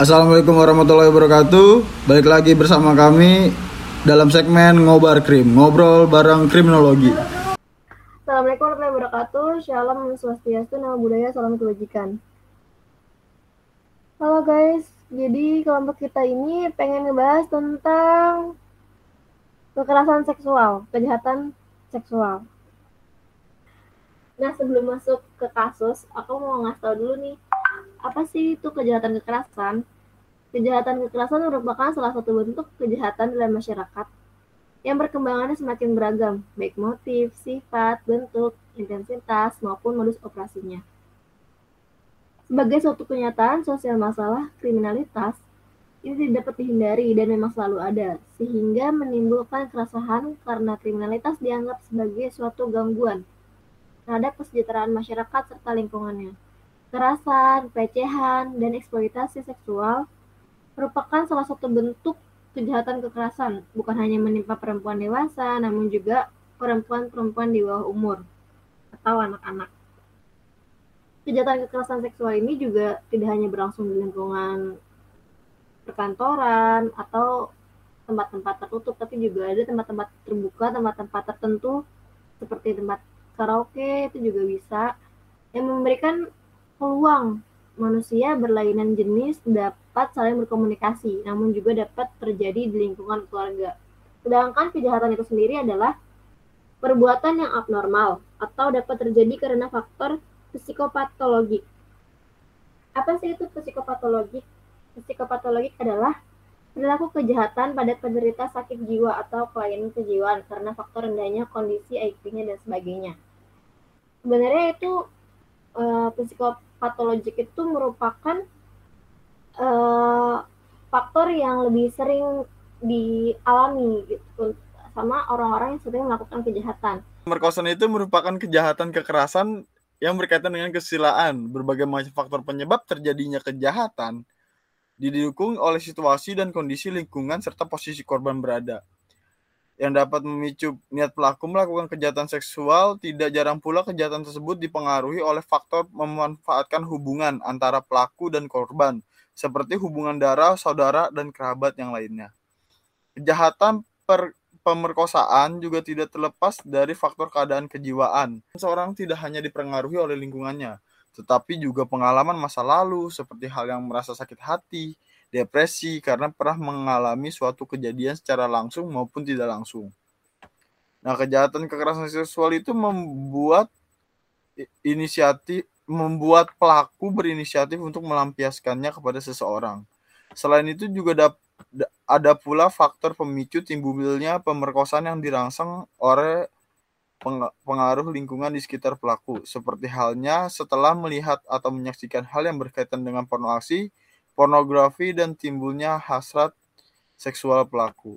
Assalamualaikum warahmatullahi wabarakatuh. Balik lagi bersama kami dalam segmen Ngobar Krim, ngobrol bareng kriminologi. Assalamualaikum warahmatullahi wabarakatuh. Shalom swastiastu, nama budaya, salam kebajikan. Halo guys, jadi kelompok kita ini pengen ngebahas tentang kekerasan seksual, kejahatan seksual. Nah sebelum masuk ke kasus, aku mau ngasih tau dulu nih apa sih itu kejahatan kekerasan? Kejahatan kekerasan merupakan salah satu bentuk kejahatan dalam masyarakat yang perkembangannya semakin beragam, baik motif, sifat, bentuk, intensitas, maupun modus operasinya. Sebagai suatu kenyataan sosial masalah kriminalitas, ini tidak dapat dihindari dan memang selalu ada, sehingga menimbulkan keresahan karena kriminalitas dianggap sebagai suatu gangguan terhadap kesejahteraan masyarakat serta lingkungannya. Kekerasan, pelecehan, dan eksploitasi seksual merupakan salah satu bentuk kejahatan kekerasan, bukan hanya menimpa perempuan dewasa, namun juga perempuan-perempuan di bawah umur atau anak-anak. Kejahatan kekerasan seksual ini juga tidak hanya berlangsung di lingkungan perkantoran atau tempat-tempat tertutup, tapi juga ada tempat-tempat terbuka, tempat-tempat tertentu seperti tempat karaoke itu juga bisa yang memberikan peluang manusia berlainan jenis dapat saling berkomunikasi, namun juga dapat terjadi di lingkungan keluarga. Sedangkan kejahatan itu sendiri adalah perbuatan yang abnormal atau dapat terjadi karena faktor psikopatologi. Apa sih itu psikopatologi? Psikopatologi adalah perilaku kejahatan pada penderita sakit jiwa atau kelainan kejiwaan karena faktor rendahnya kondisi IQ-nya dan sebagainya. Sebenarnya itu uh, psikopatologik itu merupakan uh, faktor yang lebih sering dialami gitu sama orang-orang yang sering melakukan kejahatan. Pemerkosaan itu merupakan kejahatan kekerasan yang berkaitan dengan kesusilaan. Berbagai macam faktor penyebab terjadinya kejahatan didukung oleh situasi dan kondisi lingkungan serta posisi korban berada yang dapat memicu niat pelaku melakukan kejahatan seksual, tidak jarang pula kejahatan tersebut dipengaruhi oleh faktor memanfaatkan hubungan antara pelaku dan korban, seperti hubungan darah, saudara, dan kerabat yang lainnya. Kejahatan per pemerkosaan juga tidak terlepas dari faktor keadaan kejiwaan. Seorang tidak hanya dipengaruhi oleh lingkungannya, tetapi juga pengalaman masa lalu, seperti hal yang merasa sakit hati, depresi karena pernah mengalami suatu kejadian secara langsung maupun tidak langsung. Nah, kejahatan kekerasan seksual itu membuat inisiatif membuat pelaku berinisiatif untuk melampiaskannya kepada seseorang. Selain itu juga ada pula faktor pemicu timbulnya pemerkosaan yang dirangsang oleh pengaruh lingkungan di sekitar pelaku, seperti halnya setelah melihat atau menyaksikan hal yang berkaitan dengan pornografi, pornografi dan timbulnya hasrat seksual pelaku.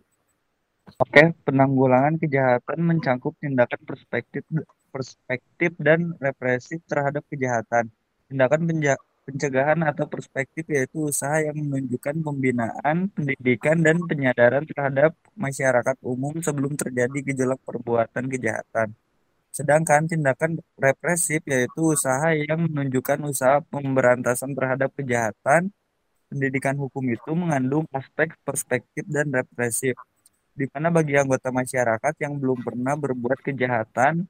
Oke, penanggulangan kejahatan mencangkup tindakan perspektif perspektif dan represif terhadap kejahatan. Tindakan pencegahan atau perspektif yaitu usaha yang menunjukkan pembinaan, pendidikan, dan penyadaran terhadap masyarakat umum sebelum terjadi gejolak perbuatan kejahatan. Sedangkan tindakan represif yaitu usaha yang menunjukkan usaha pemberantasan terhadap kejahatan pendidikan hukum itu mengandung aspek perspektif dan represif, di mana bagi anggota masyarakat yang belum pernah berbuat kejahatan,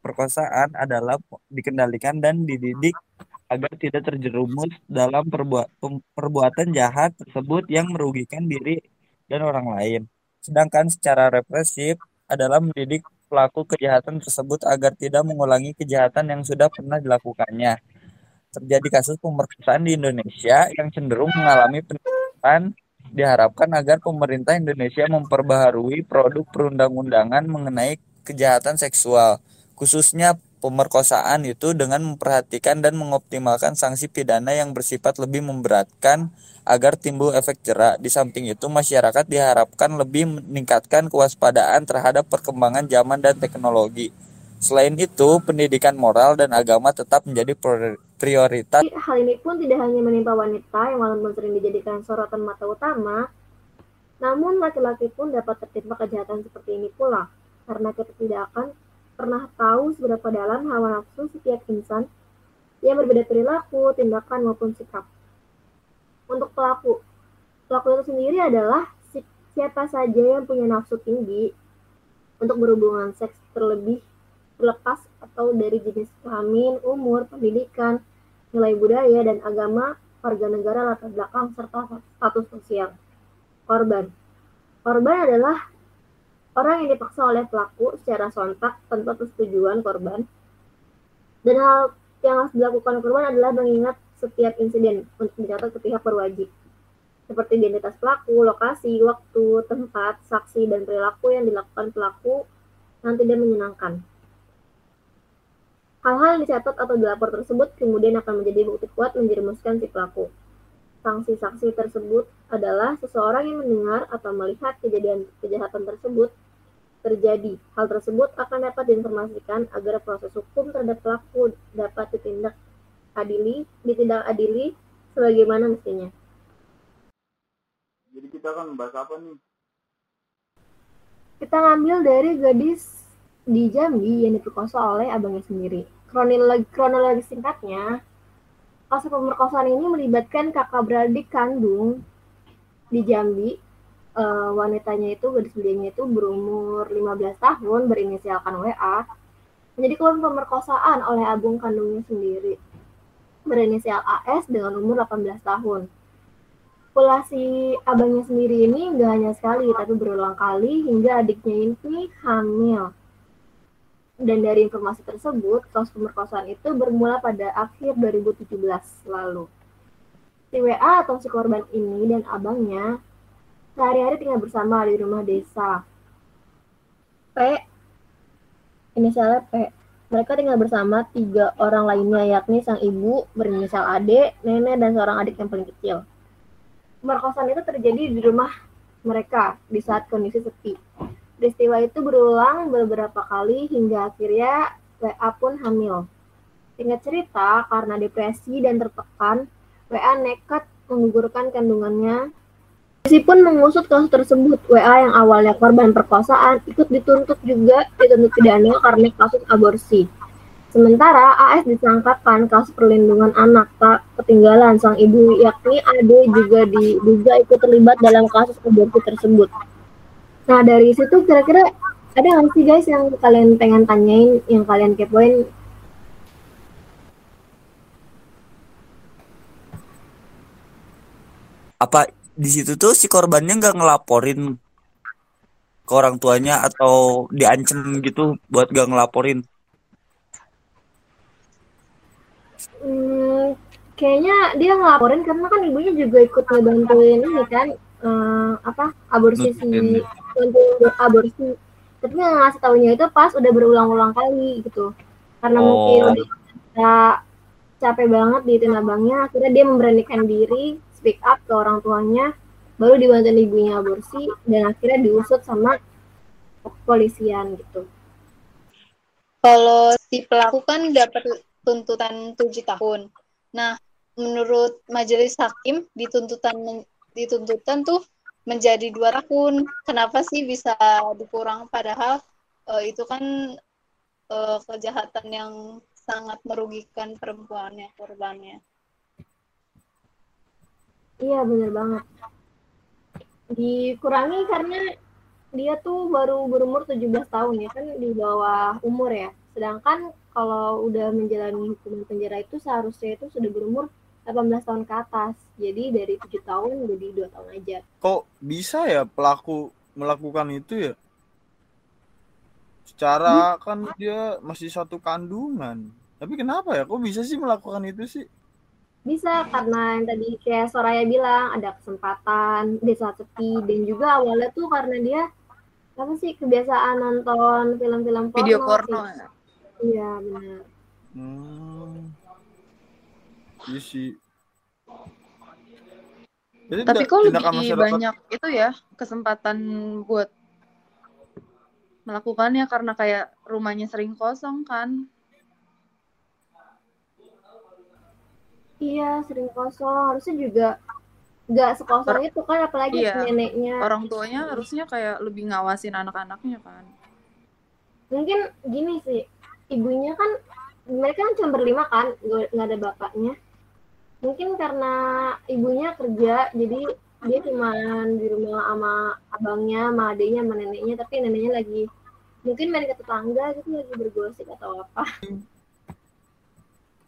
perkosaan adalah dikendalikan dan dididik agar tidak terjerumus dalam perbuat, perbuatan jahat tersebut yang merugikan diri dan orang lain. Sedangkan secara represif adalah mendidik pelaku kejahatan tersebut agar tidak mengulangi kejahatan yang sudah pernah dilakukannya terjadi kasus pemerkosaan di Indonesia yang cenderung mengalami peningkatan diharapkan agar pemerintah Indonesia memperbaharui produk perundang-undangan mengenai kejahatan seksual, khususnya pemerkosaan itu dengan memperhatikan dan mengoptimalkan sanksi pidana yang bersifat lebih memberatkan agar timbul efek jerak. Di samping itu, masyarakat diharapkan lebih meningkatkan kewaspadaan terhadap perkembangan zaman dan teknologi Selain itu, pendidikan moral dan agama tetap menjadi prioritas. Hal ini pun tidak hanya menimpa wanita yang walaupun sering dijadikan sorotan mata utama, namun laki-laki pun dapat tertimpa kejahatan seperti ini pula, karena kita tidak akan pernah tahu seberapa dalam hawa nafsu setiap insan yang berbeda perilaku, tindakan, maupun sikap. untuk pelaku. Pelaku itu sendiri adalah siapa saja yang punya nafsu tinggi untuk berhubungan seks terlebih terlepas atau dari jenis kelamin, umur, pendidikan, nilai budaya, dan agama, warga negara, latar belakang, serta status sosial. Korban. Korban adalah orang yang dipaksa oleh pelaku secara sontak tanpa persetujuan korban. Dan hal yang harus dilakukan korban adalah mengingat setiap insiden untuk dicatat ke pihak berwajib seperti identitas pelaku, lokasi, waktu, tempat, saksi, dan perilaku yang dilakukan pelaku yang tidak menyenangkan. Hal-hal yang dicatat atau dilapor tersebut kemudian akan menjadi bukti kuat menjerumuskan si pelaku. Sanksi saksi tersebut adalah seseorang yang mendengar atau melihat kejadian kejahatan tersebut terjadi. Hal tersebut akan dapat diinformasikan agar proses hukum terhadap pelaku dapat ditindak adili, ditindak adili sebagaimana mestinya. Jadi kita akan membahas apa nih? Kita ngambil dari gadis di Jambi yang diperkosa oleh abangnya sendiri. Kronologi, kronologi singkatnya, kasus pemerkosaan ini melibatkan kakak beradik kandung di Jambi. Uh, wanitanya itu, gadis belianya itu berumur 15 tahun, berinisialkan WA, menjadi korban pemerkosaan oleh abung kandungnya sendiri, berinisial AS dengan umur 18 tahun. Pula si abangnya sendiri ini nggak hanya sekali, tapi berulang kali hingga adiknya ini hamil. Dan dari informasi tersebut, kasus pemerkosaan itu bermula pada akhir 2017 lalu. Si WA atau si korban ini dan abangnya sehari-hari tinggal bersama di rumah desa. P, inisialnya P. Mereka tinggal bersama tiga orang lainnya, yakni sang ibu berinisial Ade, nenek, dan seorang adik yang paling kecil pemerkosaan itu terjadi di rumah mereka di saat kondisi sepi. Peristiwa itu berulang beberapa kali hingga akhirnya WA pun hamil. Singkat cerita, karena depresi dan tertekan, WA nekat menggugurkan kandungannya. Polisi pun mengusut kasus tersebut. WA yang awalnya korban perkosaan ikut dituntut juga dituntut pidana karena kasus aborsi. Sementara AS disangkakan kasus perlindungan anak tak ketinggalan sang ibu yakni Ade juga diduga ikut terlibat dalam kasus aborsi tersebut. Nah dari situ kira-kira ada nggak sih guys yang kalian pengen tanyain, yang kalian kepoin? Apa di situ tuh si korbannya nggak ngelaporin ke orang tuanya atau diancam gitu buat gak ngelaporin? Hmm, kayaknya dia ngelaporin karena kan ibunya juga ikut ngebantuin ini kan uh, apa aborsi si aborsi tapi nggak ngasih tahunya itu pas udah berulang-ulang kali gitu karena oh. mungkin udah capek banget di abangnya akhirnya dia memberanikan diri speak up ke orang tuanya baru dibantuin ibunya aborsi dan akhirnya diusut sama kepolisian gitu kalau si pelaku kan dapat tuntutan tujuh tahun. Nah, menurut majelis hakim dituntutan dituntutan tuh menjadi dua tahun. Kenapa sih bisa dikurang? Padahal uh, itu kan uh, kejahatan yang sangat merugikan perempuannya, korbannya. Iya benar banget. Dikurangi karena dia tuh baru berumur 17 tahun ya kan di bawah umur ya. Sedangkan kalau udah menjalani hukuman penjara itu seharusnya itu sudah berumur 18 tahun ke atas. Jadi dari tujuh tahun jadi dua tahun aja. Kok bisa ya pelaku melakukan itu ya? Secara hmm? kan dia masih satu kandungan. Tapi kenapa ya? Kok bisa sih melakukan itu sih? Bisa karena yang tadi kayak Soraya bilang ada kesempatan desa sepi dan juga awalnya tuh karena dia apa sih kebiasaan nonton film-film porno. Video porno ya Iya benar. Hmm. Iya sih. Jadi Tapi kok lebih masyarakat... banyak itu ya kesempatan buat melakukannya karena kayak rumahnya sering kosong kan? Iya sering kosong harusnya juga nggak sekosong Or itu kan apalagi iya. neneknya. Orang tuanya harusnya kayak lebih ngawasin anak-anaknya kan? Mungkin gini sih ibunya kan mereka kan cuma berlima kan nggak ada bapaknya mungkin karena ibunya kerja jadi dia cuma di rumah sama abangnya sama adiknya sama neneknya tapi neneknya lagi mungkin main ke tetangga gitu lagi bergosip atau apa.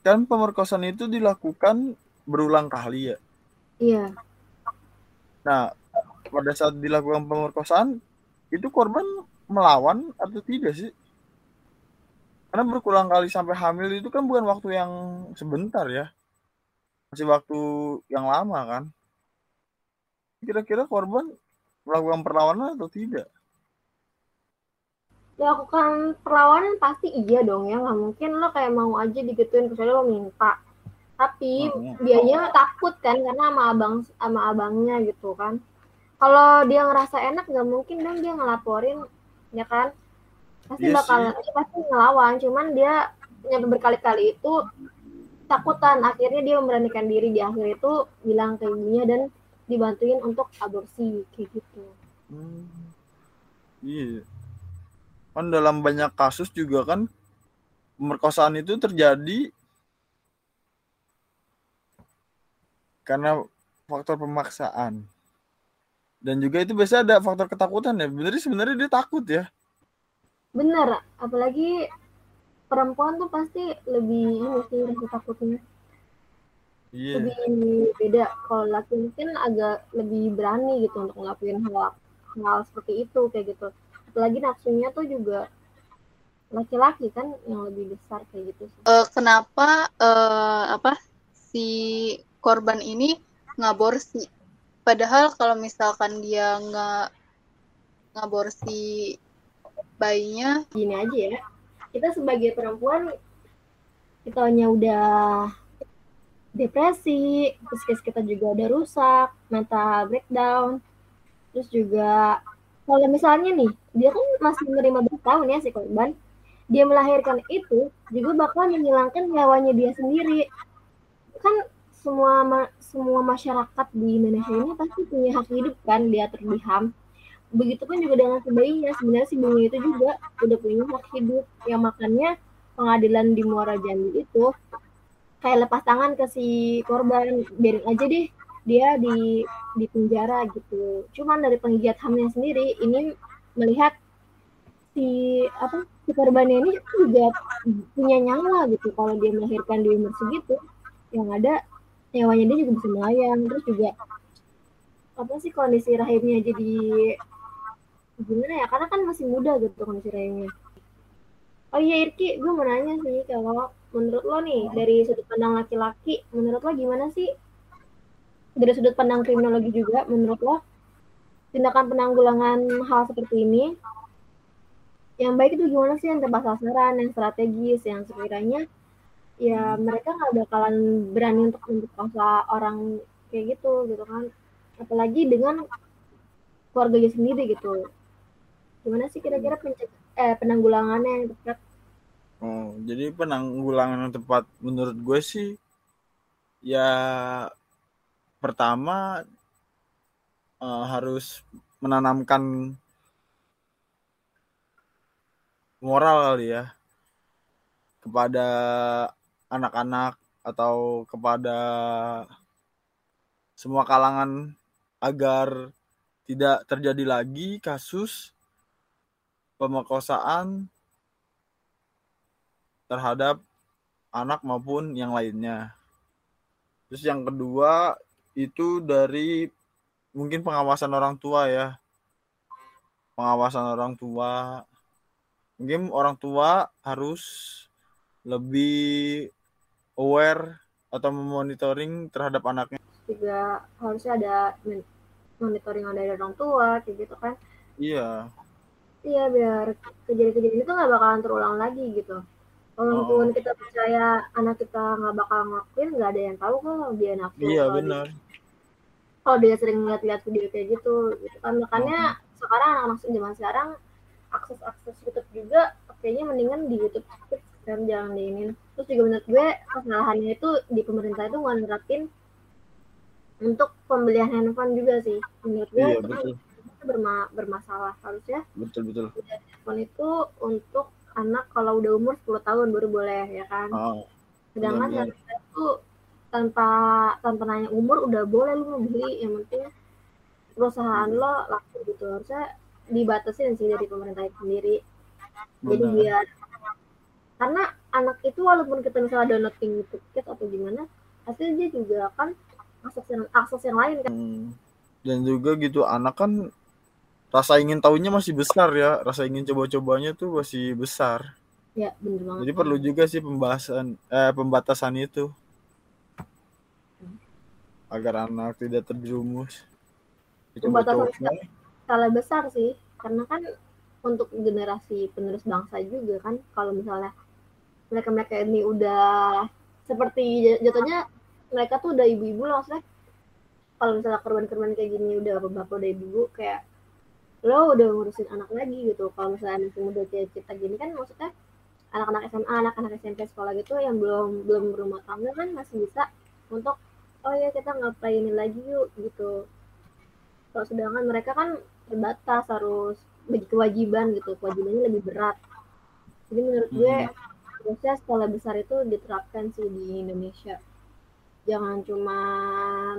Kan pemerkosaan itu dilakukan berulang kali ya? Iya. Nah pada saat dilakukan pemerkosaan itu korban melawan atau tidak sih? Karena berulang kali sampai hamil itu kan bukan waktu yang sebentar ya masih waktu yang lama kan. Kira-kira korban melakukan perlawanan atau tidak? Melakukan perlawanan pasti iya dong ya nggak mungkin lo kayak mau aja digituin kecuali lo minta. Tapi Oh. dianya takut kan karena sama abang sama abangnya gitu kan. Kalau dia ngerasa enak nggak mungkin dong dia ngelaporin ya kan? Pasti Iya bakal dia pasti ngelawan. Cuman dia nyampe berkali-kali itu takutan akhirnya dia memberanikan diri di akhir itu bilang ke ibunya dan dibantuin untuk aborsi kayak gitu Hmm. Iya. Kan dalam banyak kasus juga kan pemerkosaan itu terjadi karena faktor pemaksaan. Dan juga itu biasanya ada faktor ketakutan ya. Bener sebenarnya dia takut ya. Bener, apalagi perempuan tuh pasti lebih ini sih rasa takutnya Iya. lebih beda. Kalau laki mungkin agak lebih berani gitu untuk ngelakuin hal hal seperti itu kayak gitu. Apalagi nafsunya tuh juga laki-laki kan yang lebih besar kayak gitu sih. Eh, kenapa eh, apa si korban ini ngaborsi? Padahal kalau misalkan dia nggak ngaborsi bayinya, Gini aja ya, kita sebagai perempuan kita hanya udah depresi, psikis kita juga udah rusak, mental breakdown, terus juga kalau misalnya nih dia kan masih menerima bertahun ya si korban. Dia melahirkan itu juga bakal menghilangkan nyawanya dia sendiri. Kan semua ma- semua masyarakat di Indonesia ini pasti punya hak hidup kan diatur di begitupun juga dengan si sebenarnya si bayinya itu juga udah punya hak hidup yang makanya pengadilan di Muara Jambi itu kayak lepas tangan ke si korban biarin aja deh dia di di penjara gitu. Cuman dari penggiat HAM-nya sendiri ini melihat si apa si korbannya ini juga punya nyawa gitu. Kalau dia melahirkan di umur segitu, yang ada nyawanya dia juga bisa melayang. Terus juga apa sih kondisi rahimnya jadi gimana ya? Karena kan masih muda gitu kondisi rahimnya. Oh iya Irki, gue mau nanya sih kalau menurut lo nih dari sudut pandang laki-laki, menurut lo gimana sih? Dari sudut pandang kriminologi juga menurut lo tindakan penanggulangan hal seperti ini yang baik itu gimana sih? Yang tepat sasaran yang strategis yang sekiranya ya mereka nggak bakalan berani untuk memperkosa orang kayak gitu gitu kan. Apalagi dengan keluarganya sendiri gitu gimana sih kira-kira eh, penanggulangannya yang tepat? Oh, jadi penanggulangan yang tepat menurut gue sih ya pertama eh, harus menanamkan moral kali ya kepada anak-anak atau kepada semua kalangan agar tidak terjadi lagi kasus pemerkosaan terhadap anak maupun yang lainnya. Terus yang kedua itu dari mungkin pengawasan orang tua ya. Pengawasan orang tua. Mungkin orang tua harus lebih aware atau memonitoring terhadap anaknya. juga harusnya ada monitoring dari orang tua kayak gitu kan Iya, Iya biar kejadian-kejadian itu nggak bakalan terulang lagi gitu. Walaupun Oh. kita percaya anak kita nggak bakal ngelakuin, nggak ada yang tahu kok dia nafsu. iya benar. Dia, kalau dia sering ngeliat-liat video kayak gitu, gitu kan. Makanya sekarang anak-anak zaman sekarang akses-akses YouTube juga kayaknya mendingan di YouTube kan jangan di ini. Terus juga menurut gue kesalahannya itu di pemerintah itu nggak nerapin untuk pembelian handphone juga sih. Menurut gue Iya kan betul, itu berma- bermasalah harusnya betul betul. handphone itu untuk anak kalau udah umur 10 tahun baru boleh ya kan. Oh, Sedangkan harusnya itu tanpa tanpa nanya umur udah boleh lu beli yang penting perusahaan lo laku gitu harusnya dibatasin sih dari pemerintah sendiri jadi Benar. biar karena anak itu walaupun kita misalnya downloading tiket atau gimana pasti dia juga akan akses yang akses yang lain kan Hmm. Dan juga gitu anak kan rasa ingin tahunya masih besar ya, rasa ingin coba-cobanya tuh masih besar. ya bener banget. Jadi perlu juga sih pembahasan eh pembatasan itu. Agar anak tidak terjerumus. Pembatasan skala besar sih. Karena kan untuk generasi penerus bangsa juga kan kalau misalnya mereka mereka ini udah seperti jatuhnya mereka tuh udah ibu-ibu lah maksudnya. Kalau misalnya korban-korban kayak gini udah bapak udah ibu kayak lo udah ngurusin anak lagi gitu. Kalau misalnya masih muda kayak kita gini kan maksudnya anak-anak SMA anak-anak SMP sekolah gitu yang belum belum berumah tangga kan masih bisa untuk oh ya kita ngapain ini lagi yuk gitu. Kalau sedangkan mereka kan terbatas harus bagi kewajiban gitu. Kewajibannya lebih berat. Jadi menurut gue harusnya skala besar itu diterapkan sih di Indonesia. Jangan cuman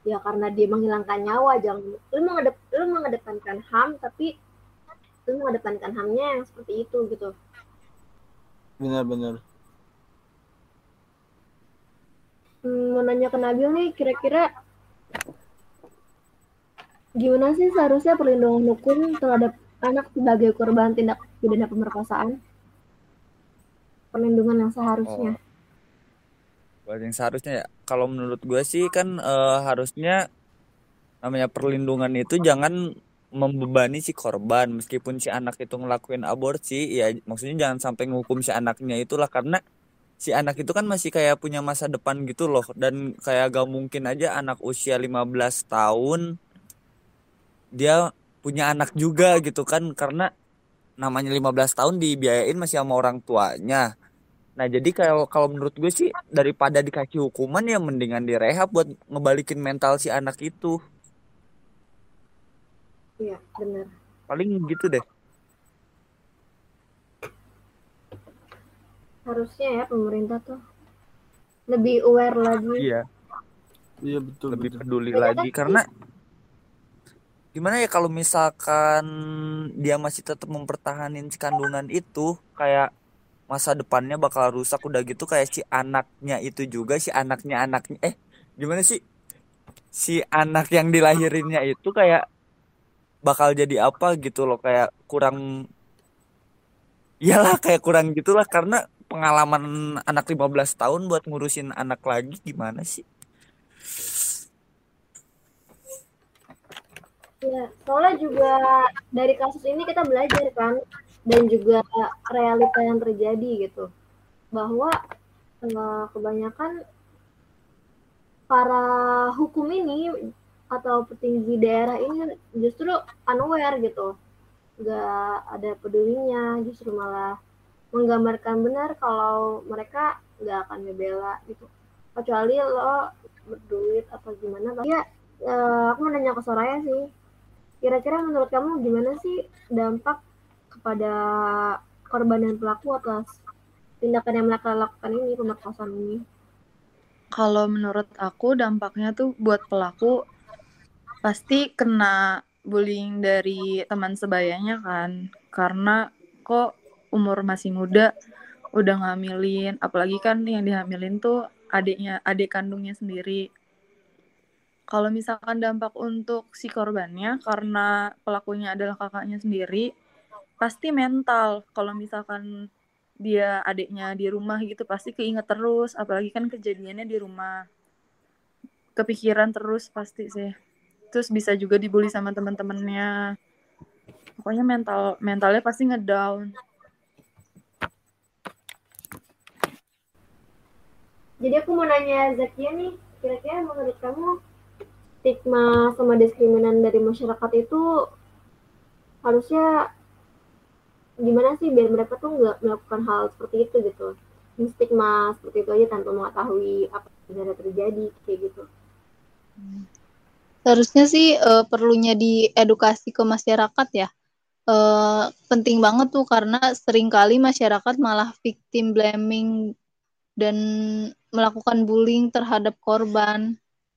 ya karena dia menghilangkan nyawa jangan lu mengadep lu mengedepankan ham tapi lu mengedepankan hamnya yang seperti itu gitu. Benar-benar. Hmm, mau nanya ke Nabil nih kira-kira gimana sih seharusnya perlindungan hukum terhadap anak sebagai korban tindak pidana pemerkosaan? Perlindungan yang seharusnya. Buat yang seharusnya ya, kalau menurut gue sih kan eh, harusnya namanya perlindungan itu jangan membebani si korban. Meskipun si anak itu ngelakuin aborsi ya maksudnya jangan sampai ngukum si anaknya itulah. Karena si anak itu kan masih kayak punya masa depan gitu loh. Dan kayak gak mungkin aja anak usia 15 tahun dia punya anak juga gitu kan. Karena namanya 15 tahun dibiayain masih sama orang tuanya Nah jadi kalau kalau menurut gue sih daripada dikasih hukuman ya mendingan direhab buat ngebalikin mental si anak itu. iya benar Paling gitu deh. harusnya ya pemerintah tuh lebih aware lagi Iya, Iya betul lebih betul. peduli Mereka lagi kan- karena gimana ya kalau misalkan dia masih tetap mempertahankan kandungan itu kayak masa depannya bakal rusak udah gitu kayak si anaknya itu juga si anaknya anaknya eh gimana sih? Si anak yang dilahirinnya itu kayak bakal jadi apa gitu loh kayak kurang iyalah kayak kurang gitulah karena pengalaman anak 15 tahun buat ngurusin anak lagi gimana sih? Ya, soalnya juga dari kasus ini kita belajar kan dan juga realita yang terjadi gitu. Bahwa eh, kebanyakan para hukum ini atau petinggi daerah ini justru unaware gitu. Nggak ada pedulinya justru malah menggambarkan benar kalau mereka nggak akan ngebela gitu. Kecuali lo berduit atau gimana ya eh, aku mau nanya ke Soraya sih. Kira-kira menurut kamu gimana sih dampak kepada korban dan pelaku atas tindakan yang mereka lakukan ini, pemerkosaan ini? Kalau menurut aku dampaknya tuh buat pelaku pasti kena bullying dari teman sebayanya kan. Karena kok umur masih muda udah ngamilin, apalagi kan yang dihamilin tuh adiknya, adik kandungnya sendiri. Kalau misalkan dampak untuk si korbannya karena pelakunya adalah kakaknya sendiri, pasti mental. Kalau misalkan dia adiknya di rumah gitu pasti keinget terus. Apalagi kan kejadiannya di rumah. Kepikiran terus pasti sih. Terus bisa juga dibully sama teman-temannya pokoknya mental mentalnya pasti ngedown. Jadi aku mau nanya Zakia nih, kira-kira menurut kamu stigma sama diskriminan dari masyarakat itu harusnya gimana sih biar mereka tuh nggak melakukan hal seperti itu gitu? Stigma seperti itu aja tanpa mengetahui apa sebenarnya terjadi kayak gitu. Seharusnya sih eh, perlunya diedukasi ke masyarakat ya. Eh, penting banget tuh karena sering kali masyarakat malah victim blaming dan melakukan bullying terhadap korban.